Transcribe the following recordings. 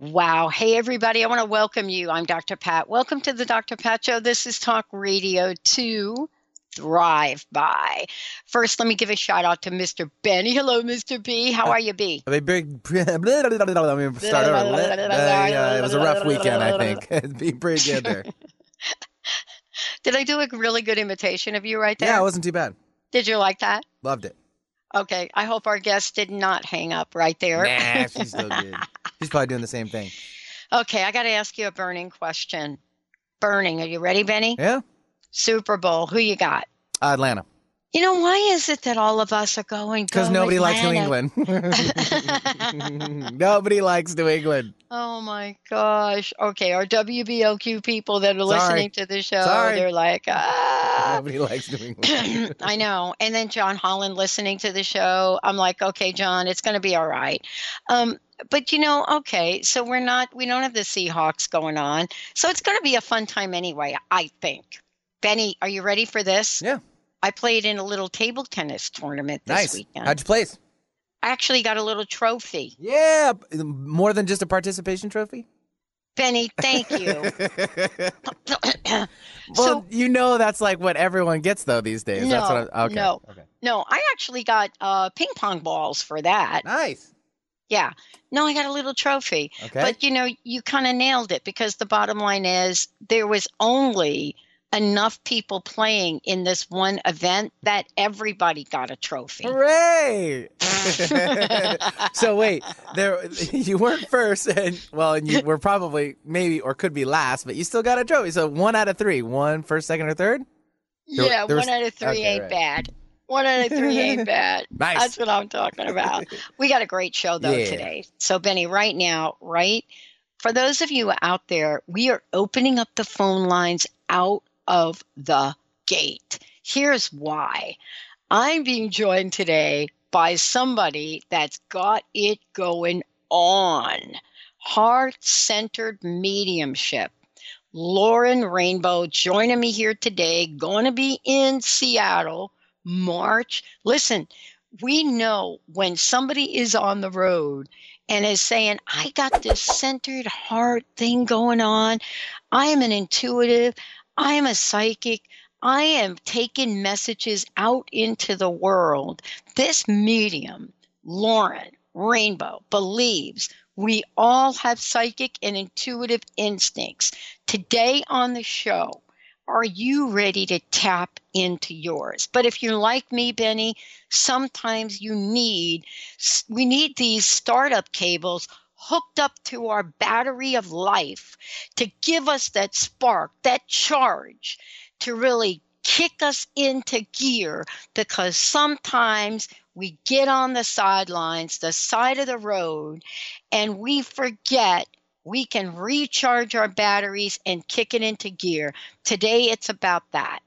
Wow. Hey, everybody. I want to welcome you. I'm Dr. Pat. Welcome to the Dr. Pat Show. This is Talk Radio 2 Thrive By. First, let me give a shout out to Mr. Benny. Hello, Mr. B. How are you, B? Let me start over. It was a rough weekend, I think. Be pretty good there. Did I do a really good imitation of you right there? Yeah, it wasn't too bad. Did you like that? Loved it. Okay. I hope our guest did not hang up right there. Nah, she's still good. She's probably doing the same thing. Okay, I got to ask you a burning question. Burning. Are you ready, Benny? Yeah. Super Bowl. Who you got? Atlanta. You know, why is it that all of us are going? Because nobody likes New England. nobody likes New England. Oh my gosh. Okay, our WBOQ people that are Sorry. listening to the show, Sorry. they're like, ah. Nobody likes New England. I know. And then John Holland listening to the show, I'm like, okay, John, it's going to be all right. Um, but you know, okay, so we're not, we don't have the Seahawks going on, so it's going to be a fun time anyway. I think. Benny, are you ready for this? Yeah. I played in a little table tennis tournament this nice. weekend. How'd you place? I actually got a little trophy. Yeah. More than just a participation trophy? Benny, thank you. Well, so you know that's like what everyone gets though these days. No, that's what I, okay. no. Okay. no, I actually got uh, ping pong balls for that. Nice. Yeah. No, I got a little trophy. Okay. But you know, you kind of nailed it because the bottom line is there was only enough people playing in this one event that everybody got a trophy. Hooray! so wait, there you weren't first, and well, and you were probably maybe or could be last, but you still got a trophy. So one out of three, one first, second, or third. There- yeah, there was- one out of three okay, ain't right. bad. One out of three ain't bad. Nice. That's what I'm talking about. We got a great show though Yeah. today. So Benny, right now, right? For those of you out there, we are opening up the phone lines out of the gate. Here's why. I'm being joined today by somebody that's got it going on. Heart-centered mediumship. Lauren Rainbow joining me here today, going to be in Seattle March. Listen, we know when somebody is on the road and is saying, I got this centered heart thing going on. I am an intuitive. I am a psychic. I am taking messages out into the world. This medium, Lauren Rainbow, believes we all have psychic and intuitive instincts. Today on the show, are you ready to tap into yours? But if you're like me, Benny, sometimes you need, we need these startup cables hooked up to our battery of life to give us that spark, that charge to really kick us into gear because sometimes we get on the sidelines, the side of the road, and we forget we can recharge our batteries and kick it into gear. Today, it's about that.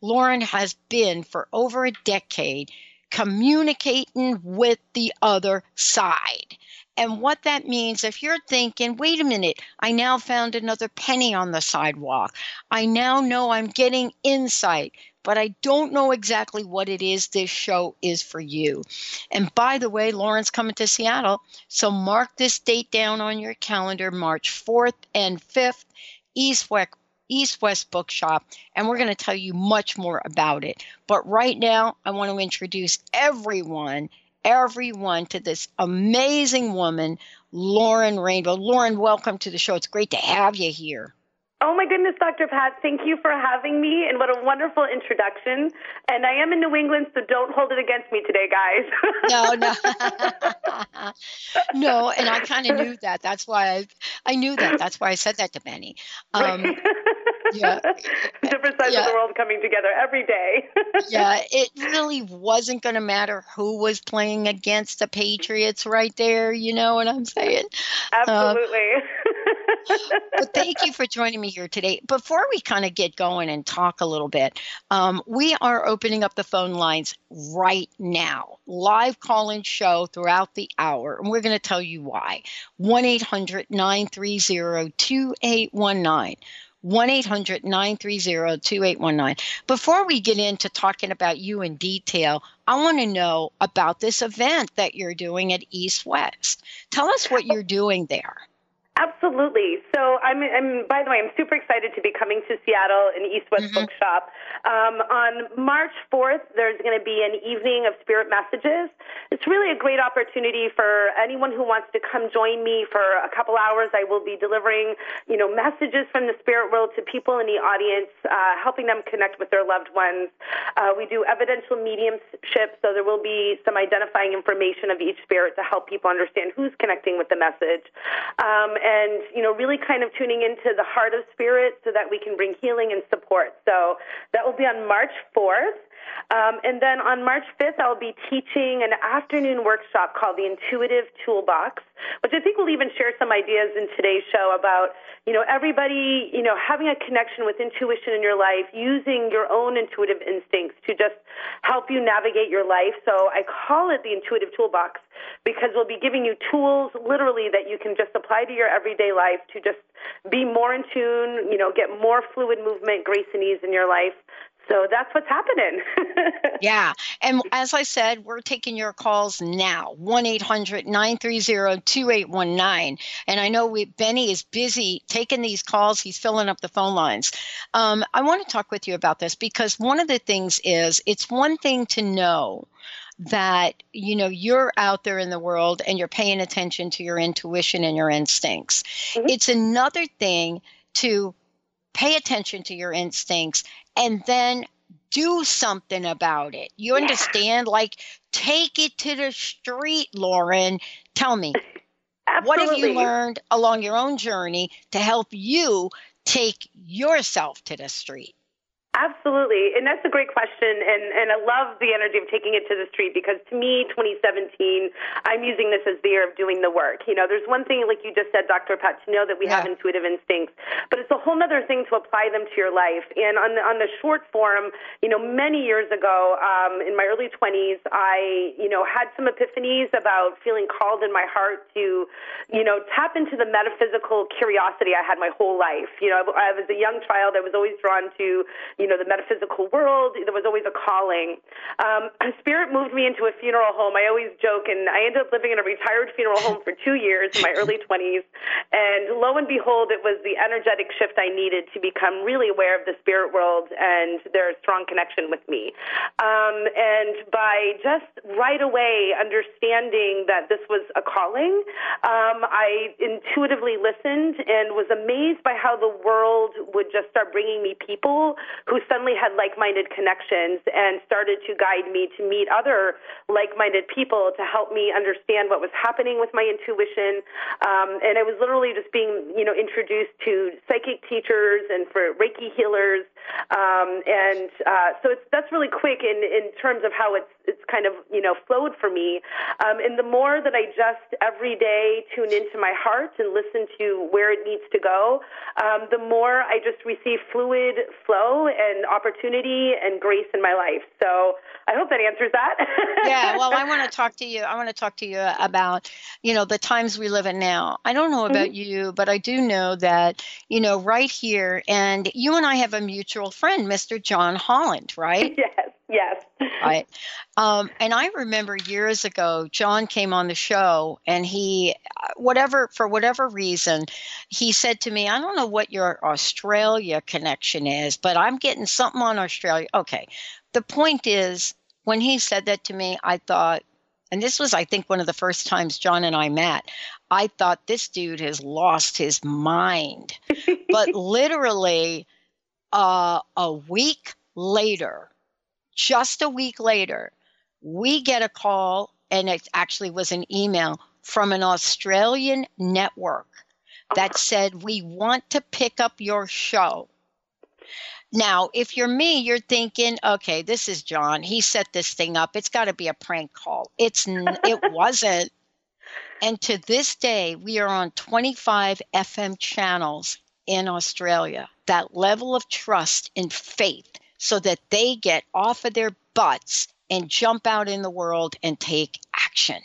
Lauren has been for over a decade communicating with the other side. And what that means, if you're thinking, wait a minute, I now found another penny on the sidewalk. I now know I'm getting insight. but I don't know exactly what it is this show is for you. And by the way, Lauren's coming to Seattle, so mark this date down on your calendar March 4th and 5th, East West. East West Bookshop, and we're going to tell you much more about it. But right now, I want to introduce everyone, everyone to this amazing woman, Lauren Rainbow. Lauren, welcome to the show. It's great to have you here. Oh my goodness, Dr. Pat, thank you for having me and what a wonderful introduction. And I am in New England, so don't hold it against me today, guys. no, no. no, and I kind of knew that. That's why I I knew that. That's why I said that to Benny. Um, yeah. Different sides yeah. of the world coming together every day. yeah, it really wasn't going to matter who was playing against the Patriots right there, you know what I'm saying? Absolutely. Uh, but thank you for joining me here today. Before we kind of get going and talk a little bit, um, we are opening up the phone lines right now. Live call in show throughout the hour, and we're going to tell you why. 1 800 930 2819. 1 800 930 2819. Before we get into talking about you in detail, I want to know about this event that you're doing at East West. Tell us what oh. you're doing there. Absolutely. So I'm, I'm, by the way, I'm super excited to be coming to Seattle in East West mm-hmm. Bookshop. Um, on March 4th, there's going to be an evening of spirit messages. It's really a great opportunity for anyone who wants to come join me for a couple hours. I will be delivering, you know, messages from the spirit world to people in the audience, uh, helping them connect with their loved ones. Uh, we do evidential mediumship, so there will be some identifying information of each spirit to help people understand who's connecting with the message. Um, and you know really kind of tuning into the heart of spirit so that we can bring healing and support. So that will be on march 4th um, and then on March 5th, I'll be teaching an afternoon workshop called the Intuitive Toolbox, which I think we'll even share some ideas in today's show about, you know, everybody, you know, having a connection with intuition in your life, using your own intuitive instincts to just help you navigate your life. So I call it the Intuitive Toolbox because we'll be giving you tools literally that you can just apply to your everyday life to just be more in tune, you know, get more fluid movement, grace, and ease in your life so that's what's happening. yeah. And as I said, we're taking your calls now 1 800 930 2819. And I know we, Benny is busy taking these calls, he's filling up the phone lines. Um, I want to talk with you about this because one of the things is it's one thing to know that you know you're out there in the world and you're paying attention to your intuition and your instincts mm-hmm. it's another thing to pay attention to your instincts and then do something about it. You yeah. understand? Like, take it to the street, Lauren. Tell me, what have you learned along your own journey to help you take yourself to the street? Absolutely. And that's a great question. And, and I love the energy of taking it to the street because to me, 2017, I'm using this as the year of doing the work. You know, there's one thing, like you just said, Dr. Pat, to know that we yeah. have intuitive instincts, but it's a whole other thing to apply them to your life. And on the, on the short form, you know, many years ago, um, in my early 20s, I, you know, had some epiphanies about feeling called in my heart to, you know, tap into the metaphysical curiosity I had my whole life. You know, I was a young child. I was always drawn to, you know, the metaphysical world. There was always a calling. Um, spirit moved me into a funeral home. I always joke, and I ended up living in a retired funeral home for two years in my early 20s. And lo and behold, it was the energetic shift I needed to become really aware of the spirit world and their strong connection with me. Um, and by just right away understanding that this was a calling, um, I intuitively listened and was amazed by how the world would just start bringing me people who suddenly had like minded connections and started to guide me to meet other like minded people to help me understand what was happening with my intuition. Um, and I was literally just being, you know, introduced to psychic teachers and for Reiki healers. Um, and uh, so it's, that's really quick in, in terms of how it's, it's kind of, you know, flowed for me. Um, and the more that I just every day tune into my heart and listen to where it needs to go, um, the more I just receive fluid flow and opportunity and grace in my life. So I hope that answers that. yeah, well, I want to talk to you. I want to talk to you about, you know, the times we live in now. I don't know about mm-hmm. you, but I do know that, you know, right here, and you and I have a mutual mutual friend, Mr. John Holland, right? Yes, yes. right. Um, and I remember years ago, John came on the show and he, whatever, for whatever reason, he said to me, I don't know what your Australia connection is, but I'm getting something on Australia. Okay. The point is, when he said that to me, I thought, and this was, I think, one of the first times John and I met. I thought this dude has lost his mind. but literally, uh, a week later, just a week later, we get a call, and it actually was an email from an Australian network that said, We want to pick up your show. Now, if you're me, you're thinking, okay, this is John. He set this thing up. It's got to be a prank call. It's it wasn't. And to this day, we are on 25 FM channels in Australia. That level of trust and faith so that they get off of their butts and jump out in the world and take action.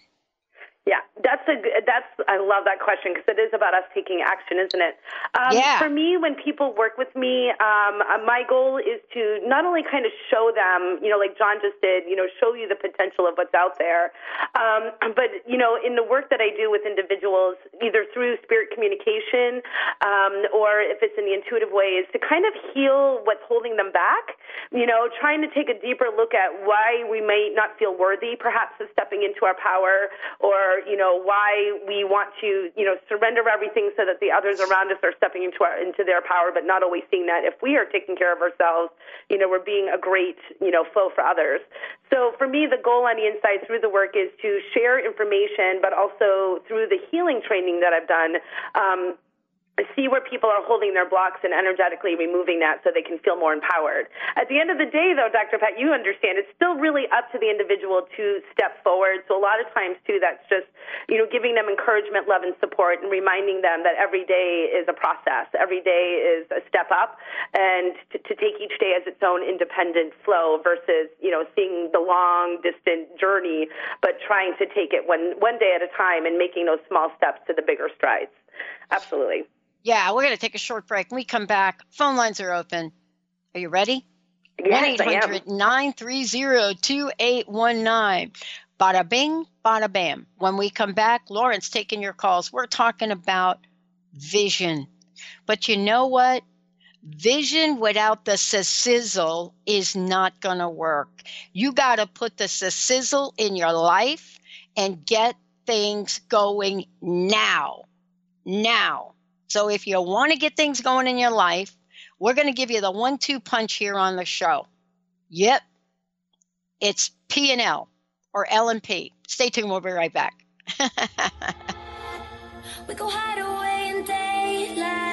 Yeah, that's a that's I love that question because it is about us taking action, isn't it? Um, yeah. For me, when people work with me, um, uh, my goal is to not only kind of show them, you know, like John just did, you know, show you the potential of what's out there, um, but you know, in the work that I do with individuals, either through spirit communication um, or if it's in the intuitive ways, to kind of heal what's holding them back. You know, trying to take a deeper look at why we may not feel worthy, perhaps, of stepping into our power or you know why we want to you know surrender everything so that the others around us are stepping into our into their power but not always seeing that. If we are taking care of ourselves you know we're being a great you know flow for others. So for me the goal on the inside through the work is to share information but also through the healing training that I've done um, see where people are holding their blocks and energetically removing that so they can feel more empowered. At the end of the day, though, Dr. Pat, you understand it's still really up to the individual to step forward. So a lot of times, too, that's just, you know, giving them encouragement, love, and support and reminding them that every day is a process. Every day is a step up and to, to take each day as its own independent flow versus, you know, seeing the long, distant journey, but trying to take it one, one day at a time and making those small steps to the bigger strides. Absolutely. Yeah, we're going to take a short break. When we come back, phone lines are open. Are you ready? Yes, 1-800-930-2819. Bada bing, bada bam. When we come back, Lauren's taking your calls. We're talking about vision. But you know what? Vision without the sizzle is not going to work. You got to put the sizzle in your life and get things going now. Now so if you want to get things going in your life, we're going to give you the one-two punch here on the show. Yep. It's P and L or L and P. Stay tuned. We'll be right back. we go hide away in daylight.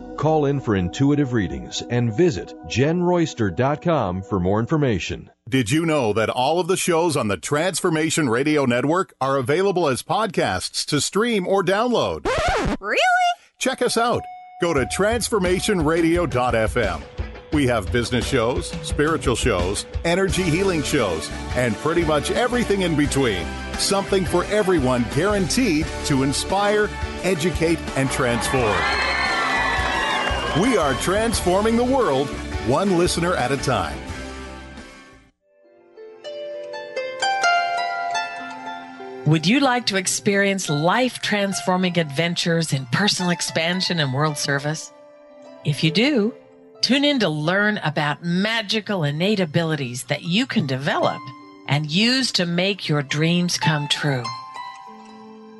Call in for intuitive readings and visit jenroyster.com for more information. Did you know that all of the shows on the Transformation Radio Network are available as podcasts to stream or download? Really? Check us out. Go to transformationradio.fm. We have business shows, spiritual shows, energy healing shows, and pretty much everything in between. Something for everyone guaranteed to inspire, educate, and transform. We are transforming the world one listener at a time. Would you like to experience life transforming adventures in personal expansion and world service? If you do, tune in to learn about magical innate abilities that you can develop and use to make your dreams come true.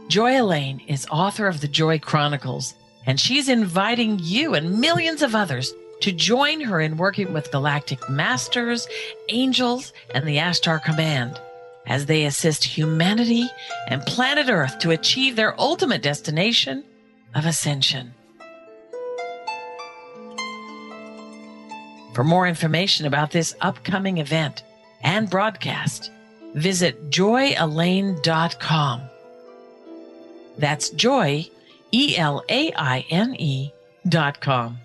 Joy Elaine is author of the Joy Chronicles and she's inviting you and millions of others to join her in working with galactic masters, angels, and the Ashtar Command. as they assist humanity and planet Earth to achieve their ultimate destination of ascension. For more information about this upcoming event and broadcast, visit joyelaine.com. That's joy, E L A I N E dot com.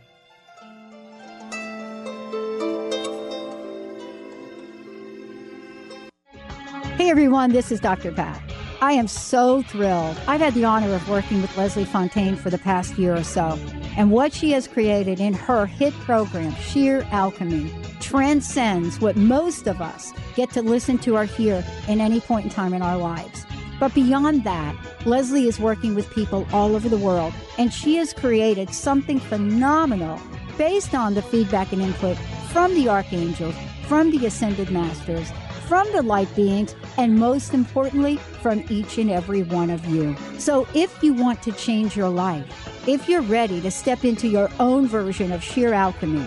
Hey everyone, this is Dr. Pat. I am so thrilled. I've had the honor of working with Leslie Fontaine for the past year or so, and what she has created in her hit program, Sheer Alchemy, transcends what most of us get to listen to or hear in any point in time in our lives. But beyond that, Leslie is working with people all over the world, and she has created something phenomenal based on the feedback and input from the archangels, from the ascended masters, from the light beings, and most importantly, from each and every one of you. So if you want to change your life, if you're ready to step into your own version of sheer alchemy,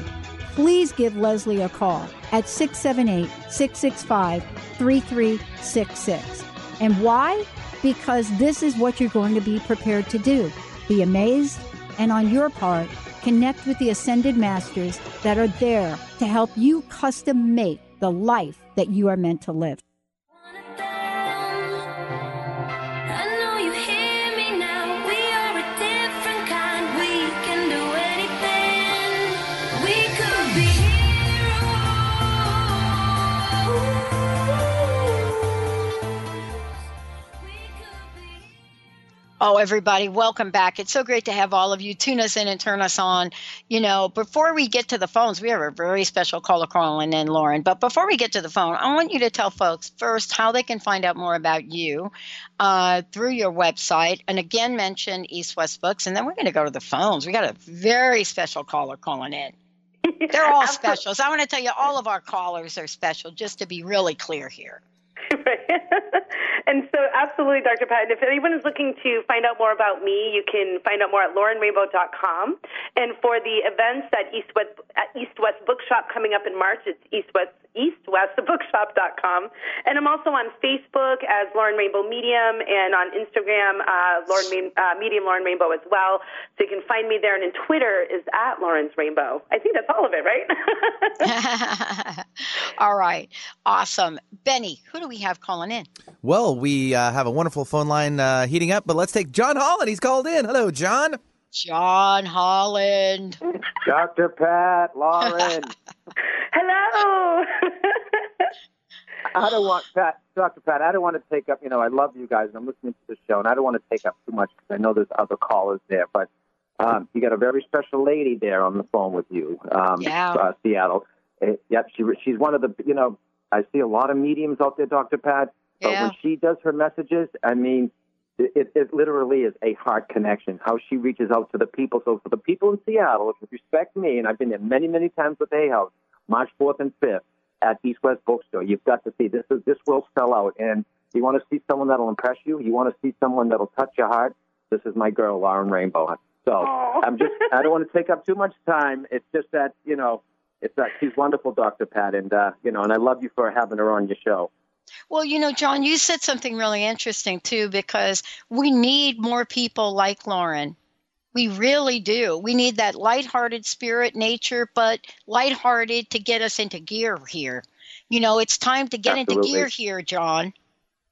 please give Leslie a call at 678 665 3366. And why? Because this is what you're going to be prepared to do. Be amazed, and on your part, connect with the ascended masters that are there to help you custom make the life that you are meant to live. Oh, everybody, welcome back. It's so great to have all of you tune us in and turn us on. You know, before we get to the phones, we have a very special caller calling in, Lauren. But before we get to the phone, I want you to tell folks first how they can find out more about you uh, through your website. And again, mention East West Books. And then we're going to go to the phones. We got a very special caller calling in. They're all specials. I want to tell you, all of our callers are special, just to be really clear here. and so, absolutely, Dr. Patton, if anyone is looking to find out more about me, you can find out more at laurenrainbow.com. And for the events at East West, at East West Bookshop coming up in March, it's East West eastwestbookshop.com. And I'm also on Facebook as Lauren Rainbow Medium and on Instagram, uh, Lauren uh, Medium Lauren Rainbow as well. So you can find me there. And in Twitter is at Lauren's Rainbow. I think that's all of it, right? all right. Awesome. Benny, who do we have calling in? Well, we uh, have a wonderful phone line uh, heating up, but let's take John Holland. He's called in. Hello, John. John Holland. Dr. Pat, Lauren. Hello. I don't want Pat, Dr. Pat. I don't want to take up. You know, I love you guys, and I'm listening to the show, and I don't want to take up too much because I know there's other callers there. But um, you got a very special lady there on the phone with you. Um, yeah. Uh, Seattle. Uh, yep. She she's one of the. You know, I see a lot of mediums out there, Dr. Pat. But Yeah. when she does her messages, I mean, it, it, it literally is a heart connection. How she reaches out to the people. So for the people in Seattle, if you respect me, and I've been there many, many times with Hay House, March 4th and 5th at East West Bookstore. You've got to see this. Is this will sell out, and you want to see someone that'll impress you. You want to see someone that'll touch your heart. This is my girl, Lauren Rainbow. So. I'm just. I don't want to take up too much time. It's just that you know, it's that she's wonderful, Dr. Pat, and uh, you know, and I love you for having her on your show. Well, you know, John, you said something really interesting too, because we need more people like Lauren. We really do. We need that lighthearted spirit, nature, but lighthearted to get us into gear here. You know, it's time to get into gear here, John.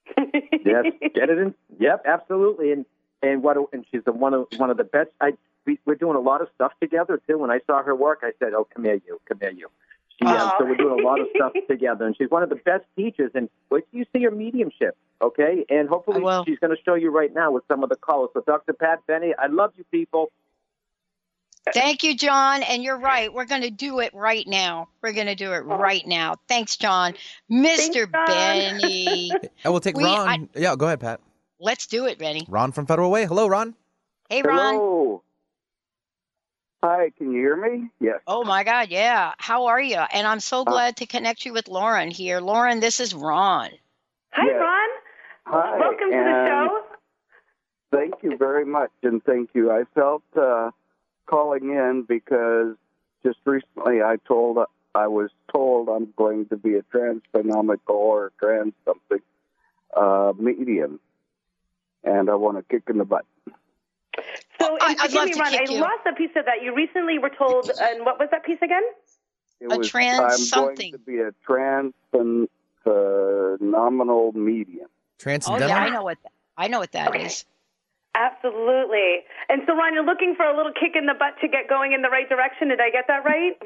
yes, get it in. Yep, absolutely. And and what and she's the one of one of the best. I we, we're doing a lot of stuff together too. When I saw her work, I said, "Oh, come here, you, come here, you." She, uh, so we're doing a lot of stuff together, and she's one of the best teachers. And wait till you see her mediumship, okay? And hopefully, she's going to show you right now with some of the callers. So, Dr. Pat Benny, I love you, people. Thank you, John. And you're right. We're going to do it right now. We're going to do it right now. Thanks, John. Mr. John. Benny. And we'll take We- Ron. yeah, go ahead, Pat. Let's do it, Benny. Ron from Federal Way. Hello, Ron. Hey, Ron. Hello. Hi, can you hear me? Yes. Oh my God, yeah. How are you? And I'm so glad to connect you with Lauren here. Lauren, this is Ron. Hi, Yes. Ron. Hi. Welcome to the show. Thank you very much, and thank you. I felt uh, calling in because just recently I told I was told I'm going to be a trance phenomenal or trance something, uh, medium, and I want a kick in the butt. So, I- and I'd forgive love me, to Ron, kick I you. lost a piece of that. You recently were told, and what was that piece again? It A was, trance I'm something. going to be a trance phen- phenomenal medium. Oh yeah, I know what that, I know what that is. Absolutely. And so, Ron, you're looking for a little kick in the butt to get going in the right direction. Did I get that right?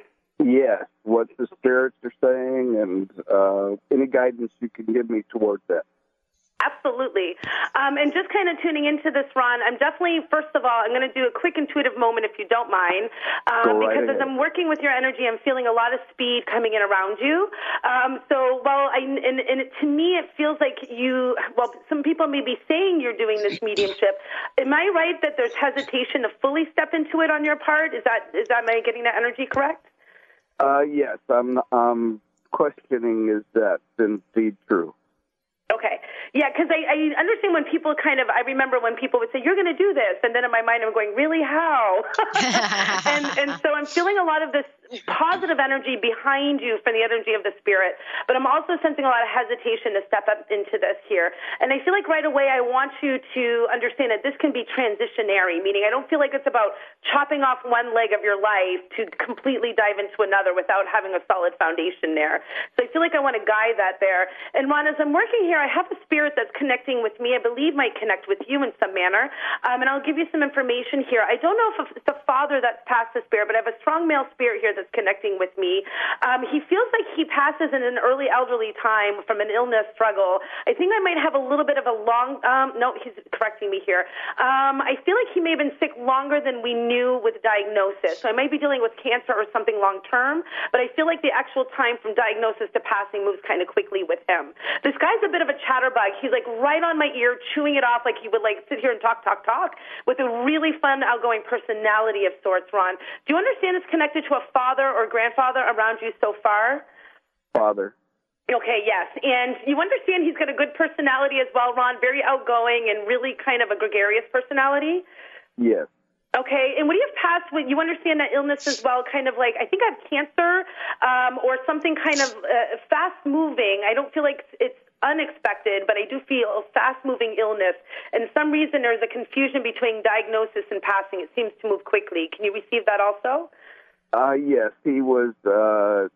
Yes, what the spirits are saying, and uh, any guidance you can give me towards that. Absolutely. Um, and just kind of tuning into this, Ron, I'm definitely, first of all, I'm going to do a quick intuitive moment if you don't mind. Um, right because as. I'm working with your energy, I'm feeling a lot of speed coming in around you. Um, so, well, I, and, and it, to me, it feels like you, well, some people may be saying you're doing this mediumship. Am I right that there's hesitation to fully step into it on your part? Is that, is that, am I getting that energy correct? Uh, yes, I'm. I'm questioning is that indeed true? Okay. Yeah, because I, I understand when people kind of, I remember when people would say, you're going to do this. And then in my mind, I'm going, really? How? and, and so I'm feeling a lot of this positive energy behind you from the energy of the spirit. But I'm also sensing a lot of hesitation to step up into this here. And I feel like right away, I want you to understand that this can be transitionary, meaning I don't feel like it's about chopping off one leg of your life to completely dive into another without having a solid foundation there. So I feel like I want to guide that there. And Ron, as I'm working here, I have a spirit that's connecting with me. I believe might connect with you in some manner. Um, and I'll give you some information here. I don't know if it's a father that's passed the spirit, but I have a strong male spirit here that's connecting with me. Um, he feels like he passes in an early elderly time from an illness struggle. I think I might have a little bit of a long. Um, no, he's correcting me here. Um, I feel like he may have been sick longer than we knew with diagnosis. So I might be dealing with cancer or something long term, but I feel like the actual time from diagnosis to passing moves kind of quickly with him. This guy's a bit of a chatterbug. He's like right on my ear, chewing it off like he would like sit here and talk, talk, talk with a really fun, outgoing personality of sorts, Ron. Do you understand it's connected to a father or grandfather around you so far? Father. Okay, yes. And you understand he's got a good personality as well, Ron, very outgoing and really kind of a gregarious personality? Yes. Okay, and what do you have passed? You understand that illness as well? Kind of like I think I have cancer, um, or something kind of uh, fast moving. I don't feel like it's unexpected, but I do feel fast moving illness. And some reason there's a confusion between diagnosis and passing. It seems to move quickly. Can you receive that also? Uh, yes, he was uh,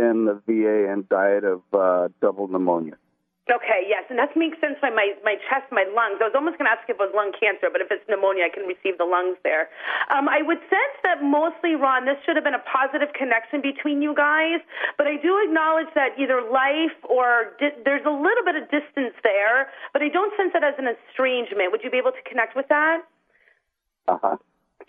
in the VA and died of uh, double pneumonia. Okay, yes, and that makes sense by my, my chest, my lungs. I was almost going to ask if it was lung cancer, but if it's pneumonia, I can receive the lungs there. Um, I would sense that mostly, Ron, this should have been a positive connection between you guys, but I do acknowledge that either life or di- there's a little bit of distance there, but I don't sense it as an estrangement. Would you be able to connect with that? Uh huh.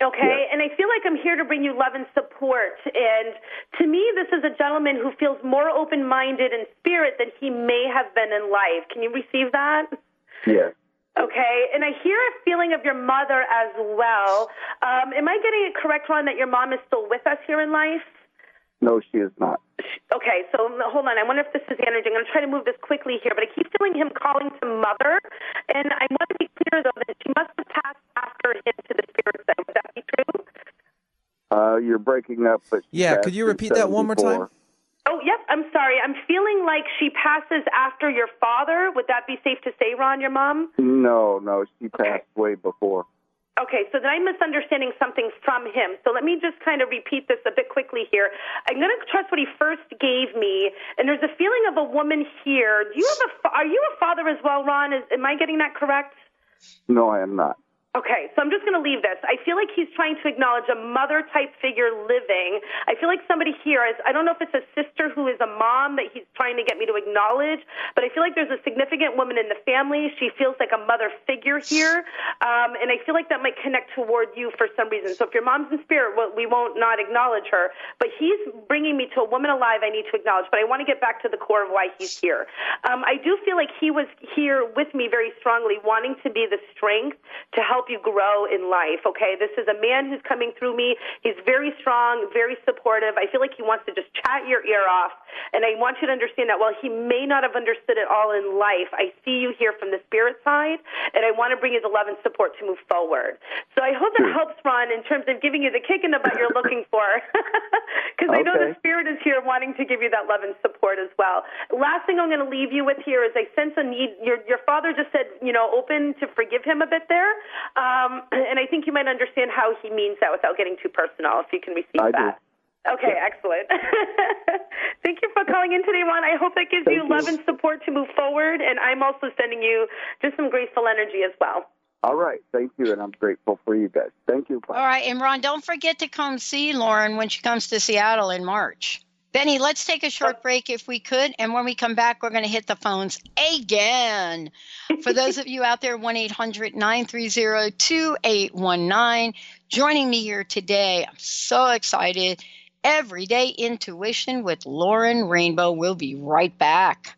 Okay, and I feel like I'm here to bring you love and support. And to me, this is a gentleman who feels more open minded in spirit than he may have been in life. Can you receive that? Yes. Okay, and I hear a feeling of your mother as well. Um, am I getting it correct, Ron, that your mom is still with us here in life? No, she is not. Okay, so hold on. I wonder if this is the energy. I'm going to try to move this quickly here, but I keep feeling him calling to mother. And I want to be clear, though, that she must have passed after him to the spirit side. Would that be true? Uh, you're breaking up, but she Yeah, could you repeat that one more time? Oh, yep. I'm sorry. I'm feeling like she passes after your father. Would that be safe to say, Ron, your mom? No, no, she passed way before. Okay, so then I'm misunderstanding something from him. So let me just kind of repeat this a bit quickly here. I'm going to trust what he first gave me, and there's a feeling of a woman here. Do you have a? Are you a father as well, Ron? Is, am I getting that correct? No, I am not. Okay, so I'm just going to leave this. I feel like he's trying to acknowledge a mother type figure living. I feel like somebody here is, I don't know if it's a sister who is a mom that he's trying to get me to acknowledge, but I feel like there's a significant woman in the family. She feels like a mother figure here, um, and I feel like that might connect toward you for some reason. So if your mom's in spirit, well, we won't not acknowledge her, but he's bringing me to a woman alive I need to acknowledge, but I want to get back to the core of why he's here. Um, I do feel like he was here with me very strongly, wanting to be the strength to help you grow in life. Okay, this is a man who's coming through me. He's very strong, very supportive. I feel like he wants to just chat your ear off, and I want you to understand that while he may not have understood it all in life, I see you here from the spirit side, and I want to bring you the love and support to move forward. So I hope that helps, Ron, in terms of giving you the kick in the butt you're looking for, because I know the spirit is here wanting to give you that love and support as well. Last thing I'm going to leave you with here is I sense a need. Your your father just said, you know, open to forgive him a bit there, um, and I think you might understand how he means that without getting too personal. If you can receive I do. that. Okay, excellent. Thank you for calling in today, Ron. I hope that gives Thank you you. love and support to move forward, and I'm also sending you just some graceful energy as well. All right. Thank you, and I'm grateful for you guys. Thank you. Bye. All right, and Ron, don't forget to come see Lauren when she comes to Seattle in March. Benny, let's take a short break if we could. And when we come back, we're going to hit the phones again. For those of you out there, 1 800 930 2819. Joining me here today, I'm so excited. Everyday Intuition with Lauren Rainbow. We'll be right back.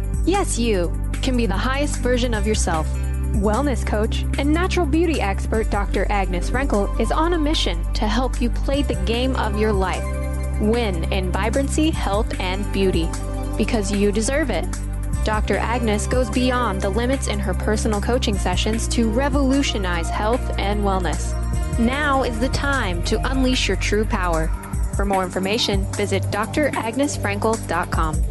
yes, you, can be the highest version of yourself. Wellness coach and natural beauty expert Dr. Agnes Renkel is on a mission to help you play the game of your life. Win in vibrancy, health, and beauty. Because you deserve it. Dr. Agnes goes beyond the limits in her personal coaching sessions to revolutionize health and wellness. Now is the time to unleash your true power. For more information, visit dragnesfrankel.com.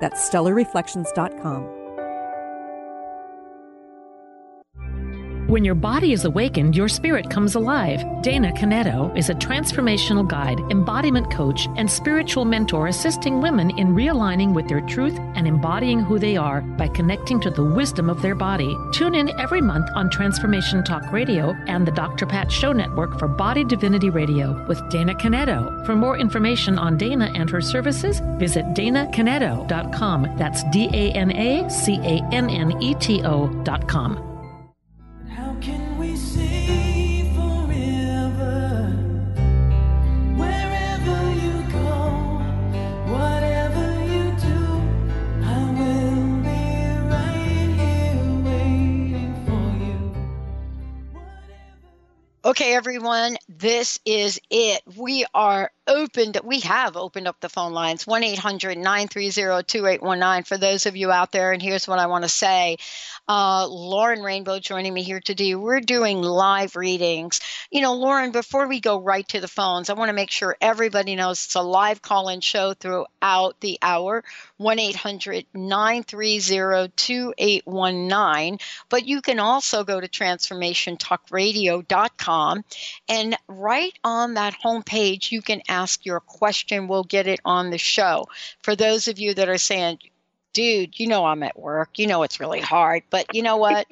That's stellarreflections.com. When your body is awakened, your spirit comes alive. Dana Canneto is a transformational guide, embodiment coach, and spiritual mentor assisting women in realigning with their truth and embodying who they are by connecting to the wisdom of their body. Tune in every month on Transformation Talk Radio and the Dr. Pat Show Network for Body Divinity Radio with Dana Canneto. For more information on Dana and her services, visit danacanneto.com. That's D A N A C A N N E T O.com. Okay, everyone, this is it. We are opened, we have opened up the phone lines 1 800 930 2819 for those of you out there. And here's what I want to say uh, Lauren Rainbow joining me here today. We're doing live readings. You know, Lauren, before we go right to the phones, I want to make sure everybody knows it's a live call in show throughout the hour 1 800 930 2819. But you can also go to transformationtalkradio.com and right on that homepage, you can ask your question. We'll get it on the show. For those of you that are saying, dude, you know I'm at work, you know it's really hard, but you know what?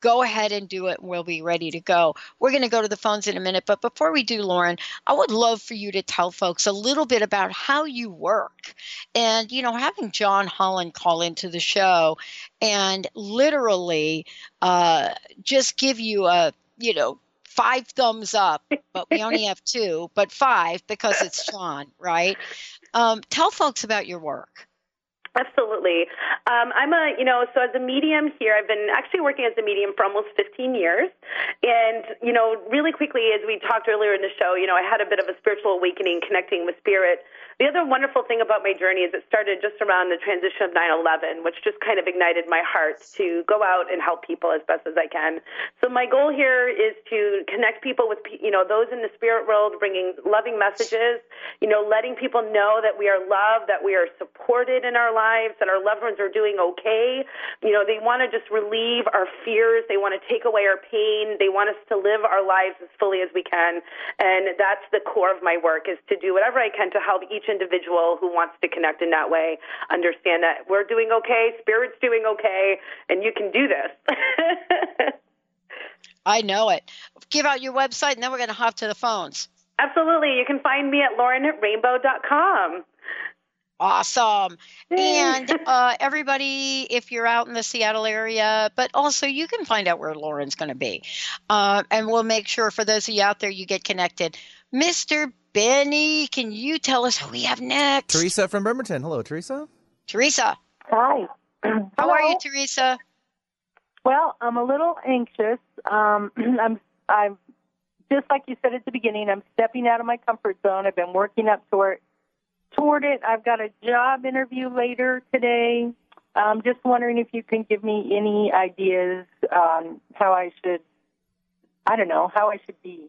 Go ahead and do it, and we'll be ready to go. We're going to go to the phones in a minute, but before we do, Lauren, I would love for you to tell folks a little bit about how you work. And, you know, having John Holland call into the show and literally uh, just give you a, you know, five thumbs up, but we only have two, but five because it's Sean, right? Um, tell folks about your work. Absolutely. Um, I'm a, you know, so as a medium here, I've been actually working as a medium for almost 15 years. And, you know, really quickly, as we talked earlier in the show, you know, I had a bit of a spiritual awakening connecting with spirit. The other wonderful thing about my journey is it started just around the transition of 9 11, which just kind of ignited my heart to go out and help people as best as I can. So, my goal here is to connect people with, you know, those in the spirit world, bringing loving messages, you know, letting people know that we are loved, that we are supported in our lives, that our loved ones are doing okay. You know, they want to just relieve our fears, they want to take away our pain, they want us to live our lives as fully as we can. And that's the core of my work is to do whatever I can to help each individual who wants to connect in that way understand that we're doing okay, spirit's doing okay, and you can do this. I know it. Give out your website, and then we're going to hop to the phones. Absolutely. You can find me at laurenrainbow.com. Awesome. And uh, everybody, if you're out in the Seattle area, but also you can find out where Lauren's going to be. Uh, and we'll make sure for those of you out there, you get connected. Mr. Benny, can you tell us who we have next? Teresa from Bremerton. Hello, Teresa. Teresa. Hi. How are you, Teresa? Well, I'm a little anxious. Um, I'm, I'm just like you said at the beginning. I'm stepping out of my comfort zone. I've been working up toward toward it. I've got a job interview later today. I'm just wondering if you can give me any ideas on how I should. I don't know how I should be.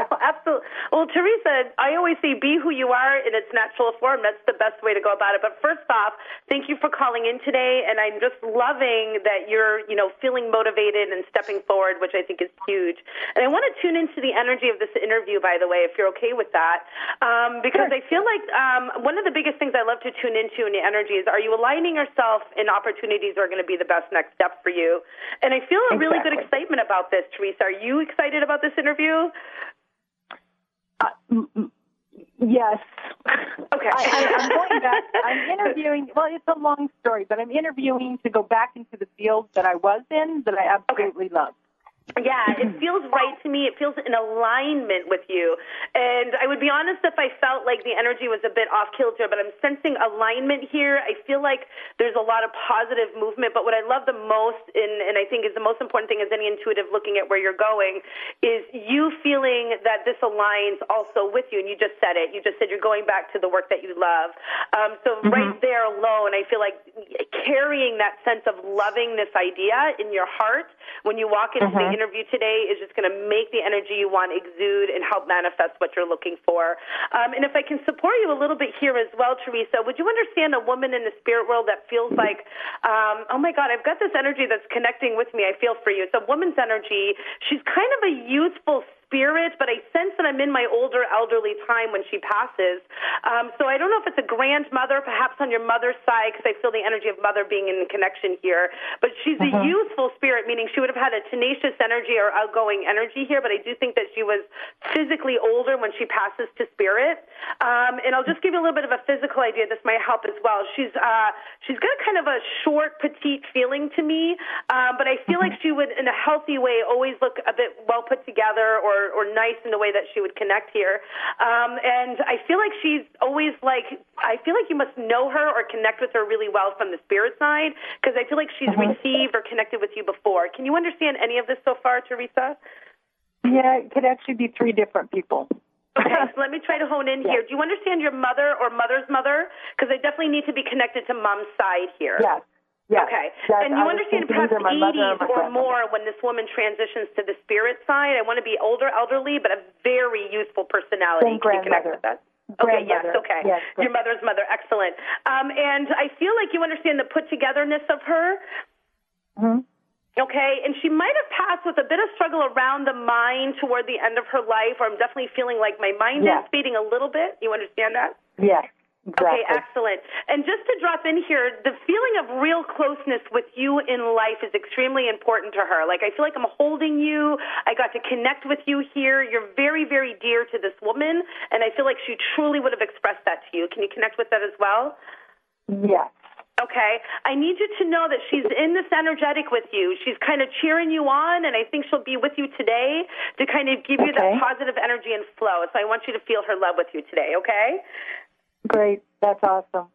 Oh, absolutely. Well, Teresa, I always say be who you are in its natural form. That's the best way to go about it. But first off, thank you for calling in today, and I'm just loving that you're, you know, feeling motivated and stepping forward, which I think is huge. And I want to tune into the energy of this interview, by the way, if you're okay with that, um, because I feel like um, one of the biggest things I love to tune into in the energy is: Are you aligning yourself in opportunities that are going to be the best next step for you? And I feel a really good excitement about this, Teresa. Are you excited about this interview? Uh, yes. Okay. I, I'm going back. I'm interviewing. Well, it's a long story, but I'm interviewing to go back into the field that I was in that I absolutely love. Yeah, it feels right to me. It feels in alignment with you. And I would be honest if I felt like the energy was a bit off kilter, but I'm sensing alignment here. I feel like there's a lot of positive movement. But what I love the most, in, and I think is the most important thing as any intuitive looking at where you're going, is you feeling that this aligns also with you. And you just said it. You just said you're going back to the work that you love. Um, so right there alone, I feel like carrying that sense of loving this idea in your heart when you walk into the interview today is just going to make the energy you want exude and help manifest what you're looking for. Um, and if I can support you a little bit here as well, Teresa, would you understand a woman in the spirit world that feels like, um, oh my God, I've got this energy that's connecting with me. I feel for you. It's a woman's energy. She's kind of a youthful spirit, but I sense that I'm in my older elderly time when she passes. Um, so I don't know if it's a grandmother, perhaps on your mother's side, because I feel the energy of mother being in connection here. But she's a Mhm. youthful spirit, meaning she would have had a tenacious energy or outgoing energy here. But I do think that she was physically older when she passes to spirit. Um, and I'll just give you a little bit of a physical idea. This might help as well. She's uh, she's got kind of a short, petite feeling to me, um, but I feel like she would, in a healthy way, always look a bit well put together or or nice in the way that she would connect here. Um, and I feel like she's always like I feel like you must know her or connect with her really well from the spirit side because I feel like she's received or connected with you before. Can you understand any of this so far, Teresa? Yeah, it could actually be three different people. Okay, so let me try to hone in here. Do you understand your mother or mother's mother? Because I definitely need to be connected to mom's side here. Yes. Yes. Okay. And you was understand perhaps either my mother or 80s or grandmother. more when this woman transitions to the spirit side. I want to be older, elderly, but a very youthful personality. Then Can you connect with that? Okay, yes, okay. Yes, Your mother's mother, excellent. Um, and I feel like you understand the put togetherness of her. Mhm. Okay, and she might have passed with a bit of struggle around the mind toward the end of her life, or I'm definitely feeling like my mind Yes. is fading a little bit. You understand that? Yes. Okay, excellent. And just to drop in here, the feeling of real closeness with you in life is extremely important to her. Like, I feel like I'm holding you. I got to connect with you here. You're very, very dear to this woman, and I feel like she truly would have expressed that to you. Can you connect with that as well? Yes. Okay. I need you to know that she's in this energetic with you. She's kind of cheering you on, and I think she'll be with you today to kind of give you that positive energy and flow. So I want you to feel her love with you today, okay? Great. That's awesome.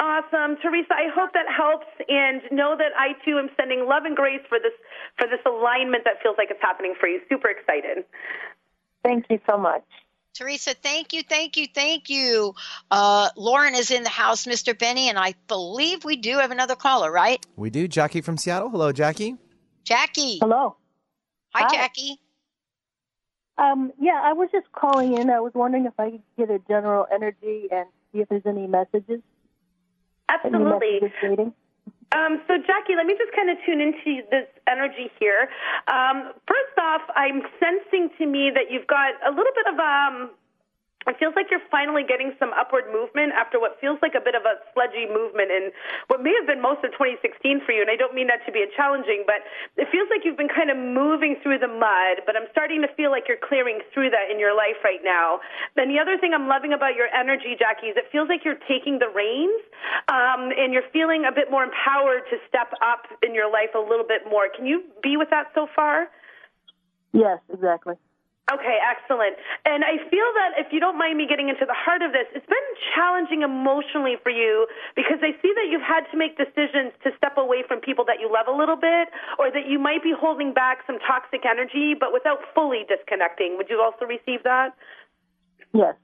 Awesome, Teresa. I hope that helps, and know that I too am sending love and grace for this for this alignment that feels like it's happening for you. Super excited. Thank you so much. Teresa, thank you, thank you, thank you. Uh, Lauren is in the house, Mr. Benny, and I believe we do have another caller, right? We do. Jackie from Seattle. Hello, Jackie. Jackie. Hello. Hi, Hi. Jackie. Um, yeah, I was just calling in. I was wondering if I could get a general energy and see if there's any messages. Any Absolutely. messages. Um, so, Jackie, let me just kind of tune into this energy here. Um, first off, I'm sensing to me that you've got a little bit of um, it feels like you're finally getting some upward movement after what feels like a bit of a sludgy movement in what may have been most of 2016 for you. And I don't mean that to be a challenging, but it feels like you've been kind of moving through the mud. But I'm starting to feel like you're clearing through that in your life right now. Then the other thing I'm loving about your energy, Jackie, is it feels like you're taking the reins um, and you're feeling a bit more empowered to step up in your life a little bit more. Can you be with that so far? Yes, exactly. Okay, excellent. And I feel that if you don't mind me getting into the heart of this, it's been challenging emotionally for you because I see that you've had to make decisions to step away from people that you love a little bit or that you might be holding back some toxic energy but without fully disconnecting. Would you also receive that? Yes.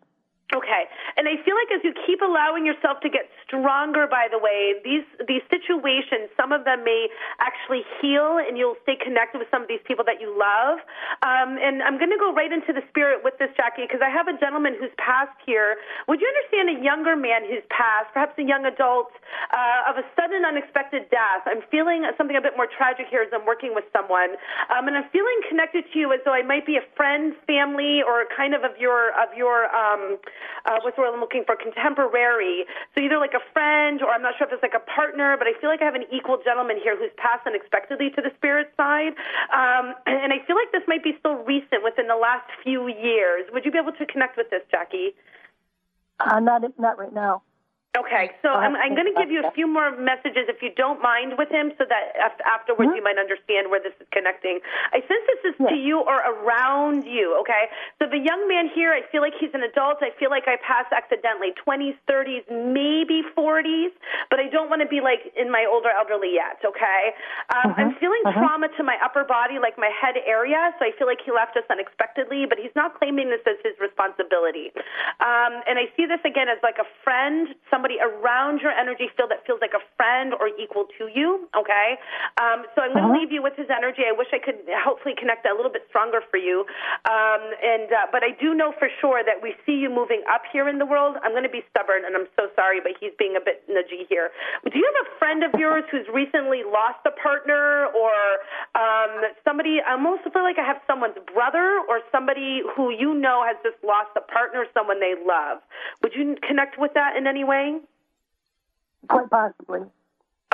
Okay. And I feel like as you keep allowing yourself to get stronger, by the way, these these situations, some of them may actually heal, and you'll stay connected with some of these people that you love. Um, and I'm going to go right into the spirit with this, Jackie, because I have a gentleman who's passed here. Would you understand a younger man who's passed, perhaps a young adult, uh, of a sudden unexpected death? I'm feeling something a bit more tragic here as I'm working with someone, um, and I'm feeling connected to you as though I might be a friend, family, or kind of of your of your um, uh, the word I'm looking for? Contemporary. So either like a friend, or I'm not sure if it's like a partner, but I feel like I have an equal gentleman here who's passed unexpectedly to the spirit side, um, and I feel like this might be still recent within the last few years. Would you be able to connect with this, Jackie? Uh, not not right now. Okay, so I'm, I'm going to give you a few more messages if you don't mind with him so that af- afterwards you might understand where this is connecting. I sense this is to you or around you, okay? So the young man here, I feel like he's an adult. I feel like I passed accidentally 20s, 30s, maybe 40s, but I don't want to be like in my older elderly yet, okay? Um, I'm feeling trauma to my upper body, like my head area, so I feel like he left us unexpectedly, but he's not claiming this as his responsibility. Um, and I see this again as like a friend, somebody around your energy field that feels like a friend or equal to you. Okay, um, so I'm going to leave you with his energy. I wish I could hopefully connect that a little bit stronger for you. Um, and uh, but I do know for sure that we see you moving up here in the world. I'm going to be stubborn, and I'm so sorry, but he's being a bit nudgy here. Do you have a friend of yours who's recently lost a partner, or um, somebody? I almost feel like I have someone's brother or somebody who you know has just lost a partner, someone they love. Would you connect with that in any way? Quite possibly.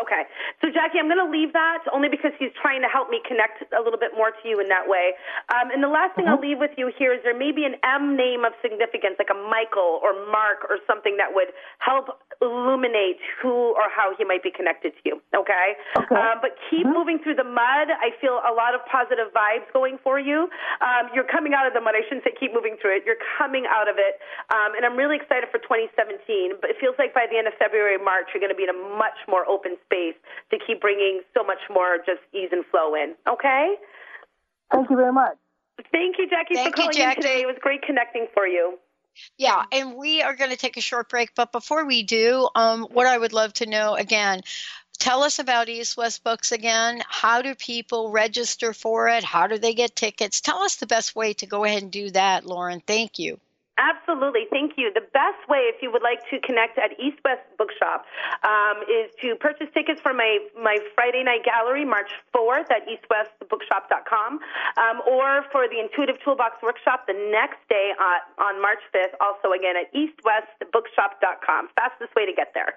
Okay. So, Jackie, I'm going to leave that only because he's trying to help me connect a little bit more to you in that way. Um, and the last thing I'll leave with you here is there may be an M name of significance, like a Michael or Mark or something that would help illuminate who or how he might be connected to you. Okay? Um, but keep moving through the mud. I feel a lot of positive vibes going for you. Um, you're coming out of the mud. I shouldn't say keep moving through it. You're coming out of it. Um, and I'm really excited for 2017. But it feels like by the end of February, March, you're going to be in a much more open space to keep bringing so much more just ease and flow in. Okay? Thank you very much. Thank you, Jackie, Thank for you, calling Jackie. in today. It was great connecting for you. Yeah, and we are going to take a short break. But before we do, um, what I would love to know again, tell us about East West Books again. How do people register for it? How do they get tickets? Tell us the best way to go ahead and do that, Lauren. Thank you. Absolutely. Thank you. The best way, if you would like to connect at East West Bookshop, um, is to purchase tickets for my, my Friday night gallery, March 4th at eastwestbookshop.com, um, or for the Intuitive Toolbox Workshop the next day uh, on March 5th, also again at eastwestbookshop.com. Fastest way to get there.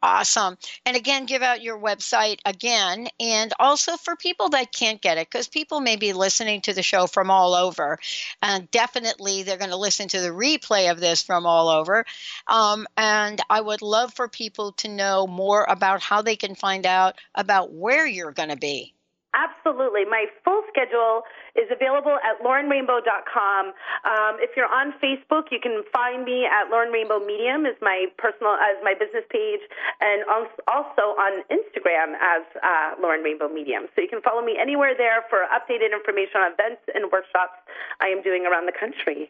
Awesome. And again, give out your website again. And also for people that can't get it, because people may be listening to the show from all over. And definitely they're going to listen to the replay of this from all over. Um, and I would love for people to know more about how they can find out about where you're going to be. Absolutely. My full schedule is available at laurenrainbow.com. Um, if you're on Facebook, you can find me at Lauren Rainbow Medium as my personal as my business page, and also on Instagram as uh, Lauren Rainbow Medium. So you can follow me anywhere there for updated information on events and workshops I am doing around the country.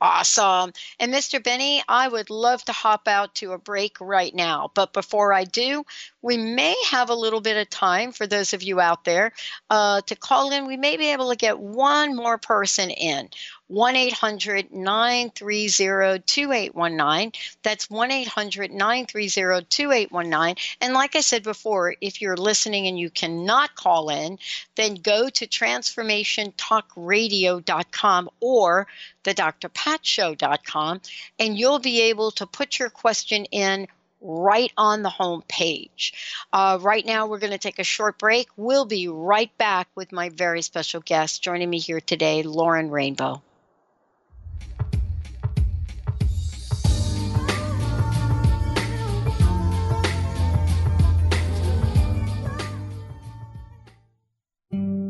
Awesome. And Mr. Benny, I would love to hop out to a break right now. But before I do, we may have a little bit of time for those of you out there uh, to call in. We may be able to get one more person in. 1 800 930 2819. That's 1 800 930 2819. And like I said before, if you're listening and you cannot call in, then go to transformationtalkradio.com or the drpatshow.com and you'll be able to put your question in right on the home page. Uh, right now, we're going to take a short break. We'll be right back with my very special guest joining me here today, Lauren Rainbow.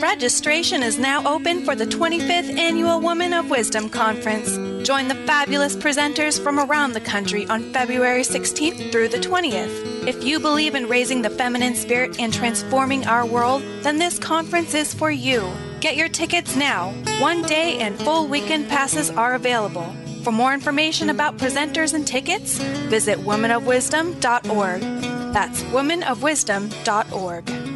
Registration is now open for the 25th Annual Woman of Wisdom Conference. Join the fabulous presenters from around the country on February 16th through the 20th. If you believe in raising the feminine spirit and transforming our world, then this conference is for you. Get your tickets now. One day and full weekend passes are available. For more information about presenters and tickets, visit womanofwisdom.org. That's womanofwisdom.org.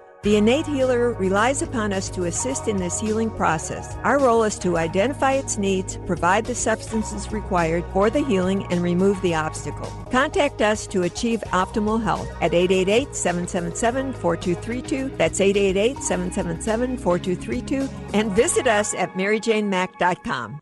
The innate healer relies upon us to assist in this healing process. Our role is to identify its needs, provide the substances required for the healing, and remove the obstacle. Contact us to achieve optimal health at 888 777 4232. That's 888 777 4232. And visit us at maryjanemack.com.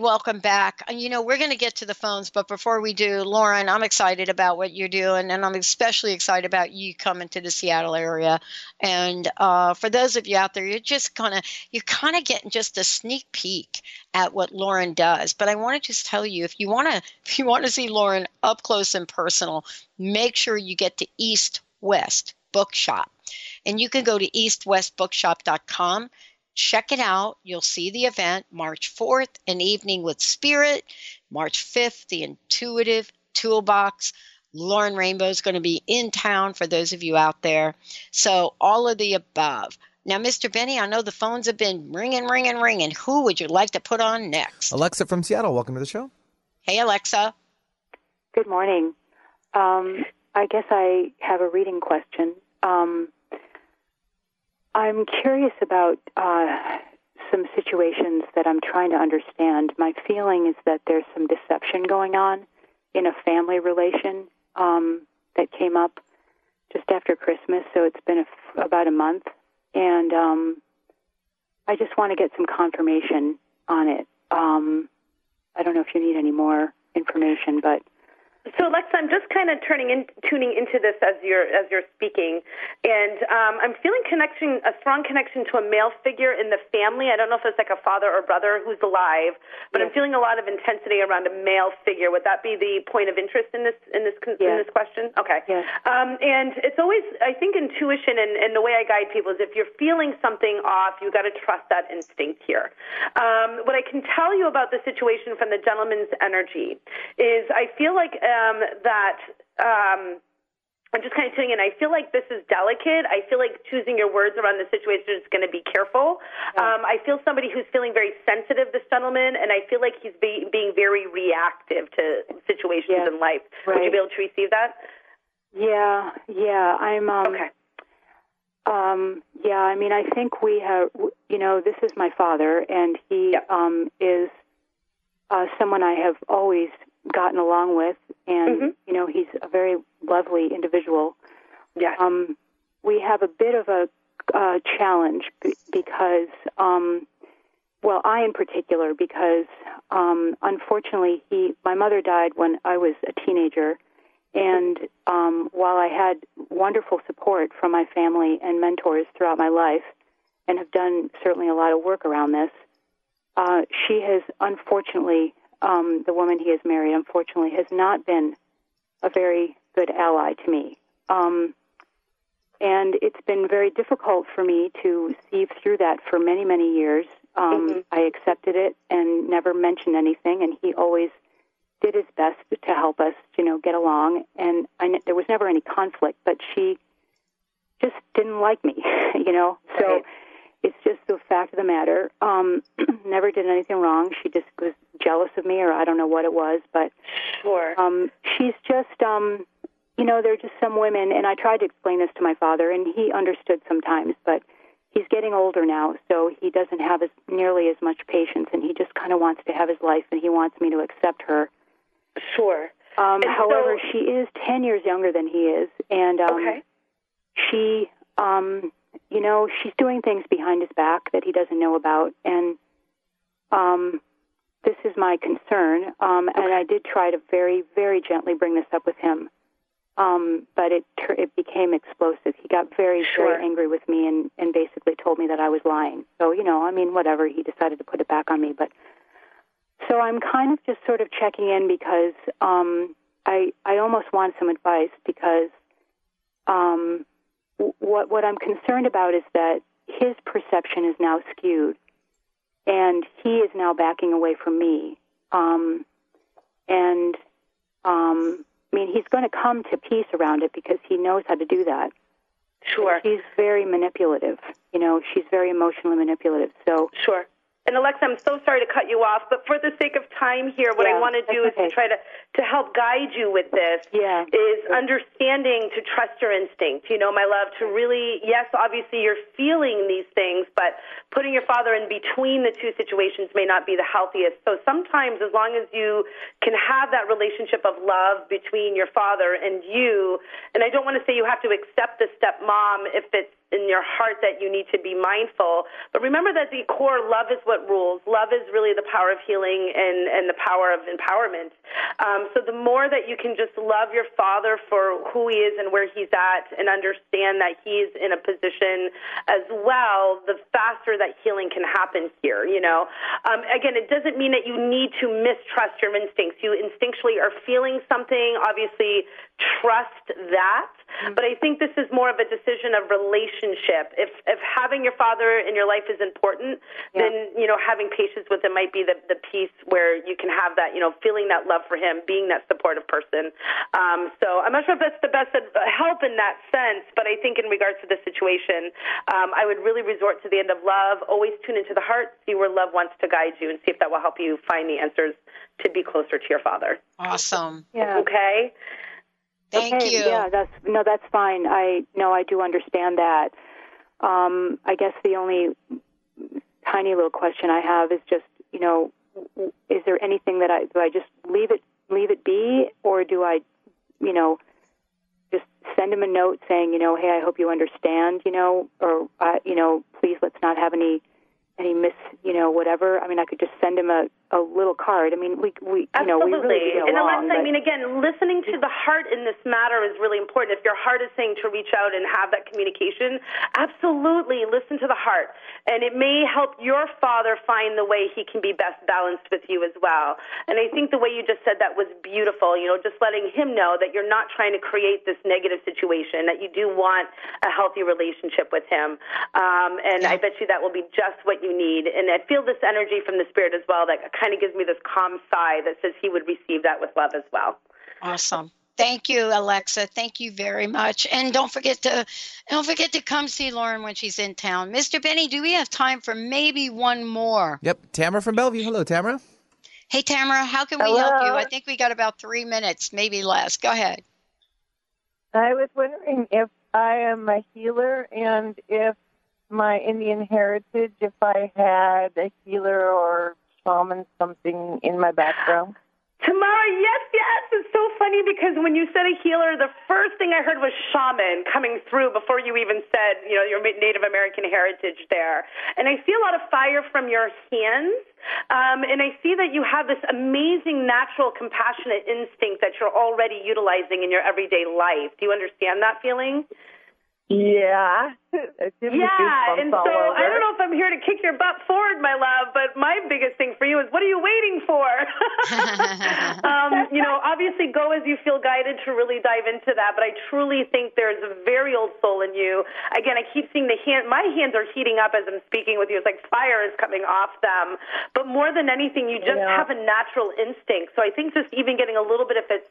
welcome back. You know, we're going to get to the phones, but before we do, Lauren, I'm excited about what you're doing, and I'm especially excited about you coming to the Seattle area. And uh, for those of you out there, you're just kind of you're kind of getting just a sneak peek at what Lauren does. But I want to just tell you, if you want to, if you want to see Lauren up close and personal, make sure you get to East West Bookshop, and you can go to eastwestbookshop.com check it out. You'll see the event March 4th, an evening with spirit. March 5th, the intuitive toolbox. Lauren Rainbow is going to be in town for those of you out there. So, all of the above. Now, Mr. Benny, I know the phones have been ringing, ringing, ringing. Who would you like to put on next? Alexa from Seattle, welcome to the show. Hey, Alexa. Good morning. Um, I guess I have a reading question. Um, I'm curious about uh, some situations that I'm trying to understand. My feeling is that there's some deception going on in a family relation um, that came up just after Christmas, so it's been a f- about a month, and um, I just want to get some confirmation on it. Um, I don't know if you need any more information, but So Alexa, I'm just kind of turning in, tuning into this as you're as you're speaking, and um, I'm feeling connection, a strong connection to a male figure in the family. I don't know if it's like a father or brother who's alive, but I'm feeling a lot of intensity around a male figure. Would that be the point of interest in this in this con- in this question? Okay. Um, and it's always, I think, intuition and, and the way I guide people is if you're feeling something off, you got to trust that instinct here. Um, what I can tell you about the situation from the gentleman's energy is I feel like um, that. Um, I'm just kind of tuning in. I feel like this is delicate. I feel like choosing your words around the situation is going to be careful. Um, I feel somebody who's feeling very sensitive, this gentleman, and I feel like he's be, being very reactive to situations in life. Would you be able to receive that? Yeah, yeah. I'm um Okay. um yeah, I mean I think we have you know, this is my father and he um is uh someone I have always gotten along with and you know, he's a very lovely individual. Yeah. Um we have a bit of a uh challenge b- because um well, I in particular because um unfortunately he my mother died when I was a teenager and um, while I had wonderful support from my family and mentors throughout my life, and have done certainly a lot of work around this, uh, she has unfortunately, um, the woman he has married, unfortunately, has not been a very good ally to me. Um, and it's been very difficult for me to see through that for many, many years. Um, I accepted it and never mentioned anything, and he always did his best to help us, you know, get along. And I, there was never any conflict, but she just didn't like me, you know. So it's just the fact of the matter. Um, never did anything wrong. She just was jealous of me, or I don't know what it was, but sure. Um, she's just, um, you know, there are just some women, and I tried to explain this to my father, and he understood sometimes, but he's getting older now, so he doesn't have as nearly as much patience, and he just kind of wants to have his life, and he wants me to accept her. Sure. Um, And however, so- she is ten years younger than he is, and um, Okay. she, um, you know, she's doing things behind his back that he doesn't know about, and um, this is my concern. Um, And I did try to very, very gently bring this up with him, um, but it it became explosive. He got very, Sure. very angry with me, and and basically told me that I was lying. So you know, I mean, whatever. He decided to put it back on me, but so I'm kind of just sort of checking in because um, I I almost want some advice because um, what what I'm concerned about is that his perception is now skewed, and he is now backing away from me. Um, and um, I mean, he's going to come to peace around it because he knows how to do that. Sure. She's very manipulative. You know, she's very emotionally manipulative. So Sure. And Alexa, I'm so sorry to cut you off, but for the sake of time here, what I want to do is to try to, to help guide you with this Yeah. is understanding to trust your instinct. You know, my love, to really, yes, obviously you're feeling these things, but putting your father in between the two situations may not be the healthiest. So sometimes, as long as you can have that relationship of love between your father and you, and I don't want to say you have to accept the stepmom if it's in your heart that you need to be mindful. But remember that the core love is what rules. Love is really the power of healing and, and the power of empowerment. Um, so the more that you can just love your father for who he is and where he's at and understand that he's in a position as well, the faster that healing can happen here, you know. Um, again, it doesn't mean that you need to mistrust your instincts. You instinctually are feeling something, obviously trust that. But I think this is more of a decision of relationship. If if having your father in your life is important, then you know having patience with him might be the the piece where you can have that you know feeling that love for him, being that supportive person. Um, so I'm not sure if that's the best ad- help in that sense, but I think in regards to the situation, um, I would really resort to the end of love. Always tune into the heart, see where love wants to guide you, and see if that will help you find the answers to be closer to your father. Awesome. Yeah. Okay. Thank okay, you. Yeah, that's no, that's fine. I no, I do understand that. Um, I guess the only tiny little question I have is just, you know, is there anything that I do I just leave it leave it be, or do I, you know, just send him a note saying, you know, hey, I hope you understand, you know, or uh, you know, please let's not have any any miss, you know, whatever. I mean, I could just send him a, a little card. I mean, we we you know we really get and along. Alexa, I mean, again, listening to the heart in this matter is really important. If your heart is saying to reach out and have that communication, absolutely listen to the heart. And it may help your father find the way he can be best balanced with you as well. And I think the way you just said that was beautiful, you know, just letting him know that you're not trying to create this negative situation, that you do want a healthy relationship with him. Um, and I bet you that will be just what you need. And I feel this energy from the spirit as well that kind of gives me this calm sigh that says he would receive that with love as well. Awesome. Thank you, Alexa. Thank you very much. And don't forget to don't forget to come see Lauren when she's in town. Mr. Benny, do we have time for maybe one more? Yep, Tamara from Bellevue. Hello, Tamara. Hey Tamara, how can we help you? Hello? I think we got about three minutes, maybe less. Go ahead. I was wondering if I am a healer and if my Indian heritage, if I had a healer or shaman something in my background. Tamara, yes, yes. It's so funny because when you said a healer, the first thing I heard was shaman coming through before you even said, you know, your Native American heritage there. And I see a lot of fire from your hands. Um, and I see that you have this amazing natural compassionate instinct that you're already utilizing in your everyday life. Do you understand that feeling? Yeah. It gives me Yeah, and so over. I don't know if I'm here to kick your butt forward, my love, but my biggest thing for you is what are you waiting for? um, you know, obviously go as you feel guided to really dive into that, but I truly think there's a very old soul in you. Again, I keep seeing the hand, my hands are heating up as I'm speaking with you. It's like fire is coming off them. But more than anything, you just Yeah. have a natural instinct. So I think just even getting a little bit of its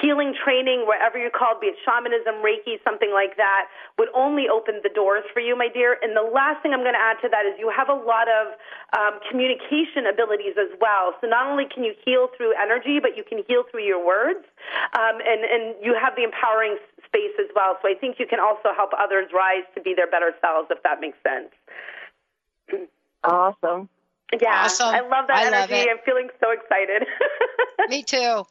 healing training, wherever you're called, be it shamanism, Reiki, something like that, would only open the doors for you, my dear. And the last thing I'm going to add to that is you have a lot of um, communication abilities as well. So not only can you heal through energy, but you can heal through your words, um, and and you have the empowering space as well. So I think you can also help others rise to be their better selves, if that makes sense. Awesome. Yeah, Awesome. I love that I love energy. it. I'm feeling so excited. Me too.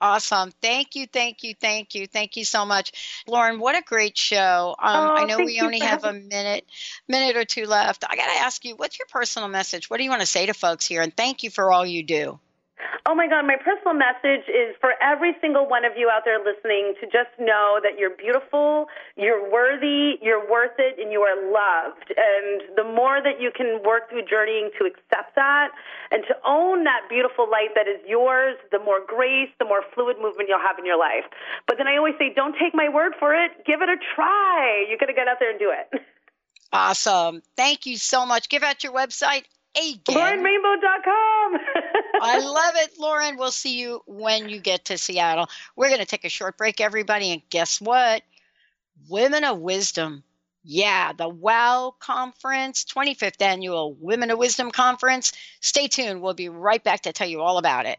Awesome. Thank you, thank you, thank you, thank you so much, Lauren. What a great show. Um, Oh, I know we only have a minute, minute or two left. I got to ask you, what's your personal message? What do you want to say to folks here? And thank you for all you do. Oh my God, my personal message is for every single one of you out there listening to just know that you're beautiful, you're worthy, you're worth it, and you are loved. And the more that you can work through journeying to accept that and to own that beautiful light that is yours, the more grace, the more fluid movement you'll have in your life. But then I always say, don't take my word for it, give it a try. You got to get out there and do it. Awesome. Thank you so much. Give out your website again. LaurenRainbow.com. I love it, Lauren. We'll see you when you get to Seattle. We're going to take a short break, everybody. And guess what? Women of Wisdom. Yeah, the WOW Conference, 25th Annual Women of Wisdom Conference. Stay tuned. We'll be right back to tell you all about it.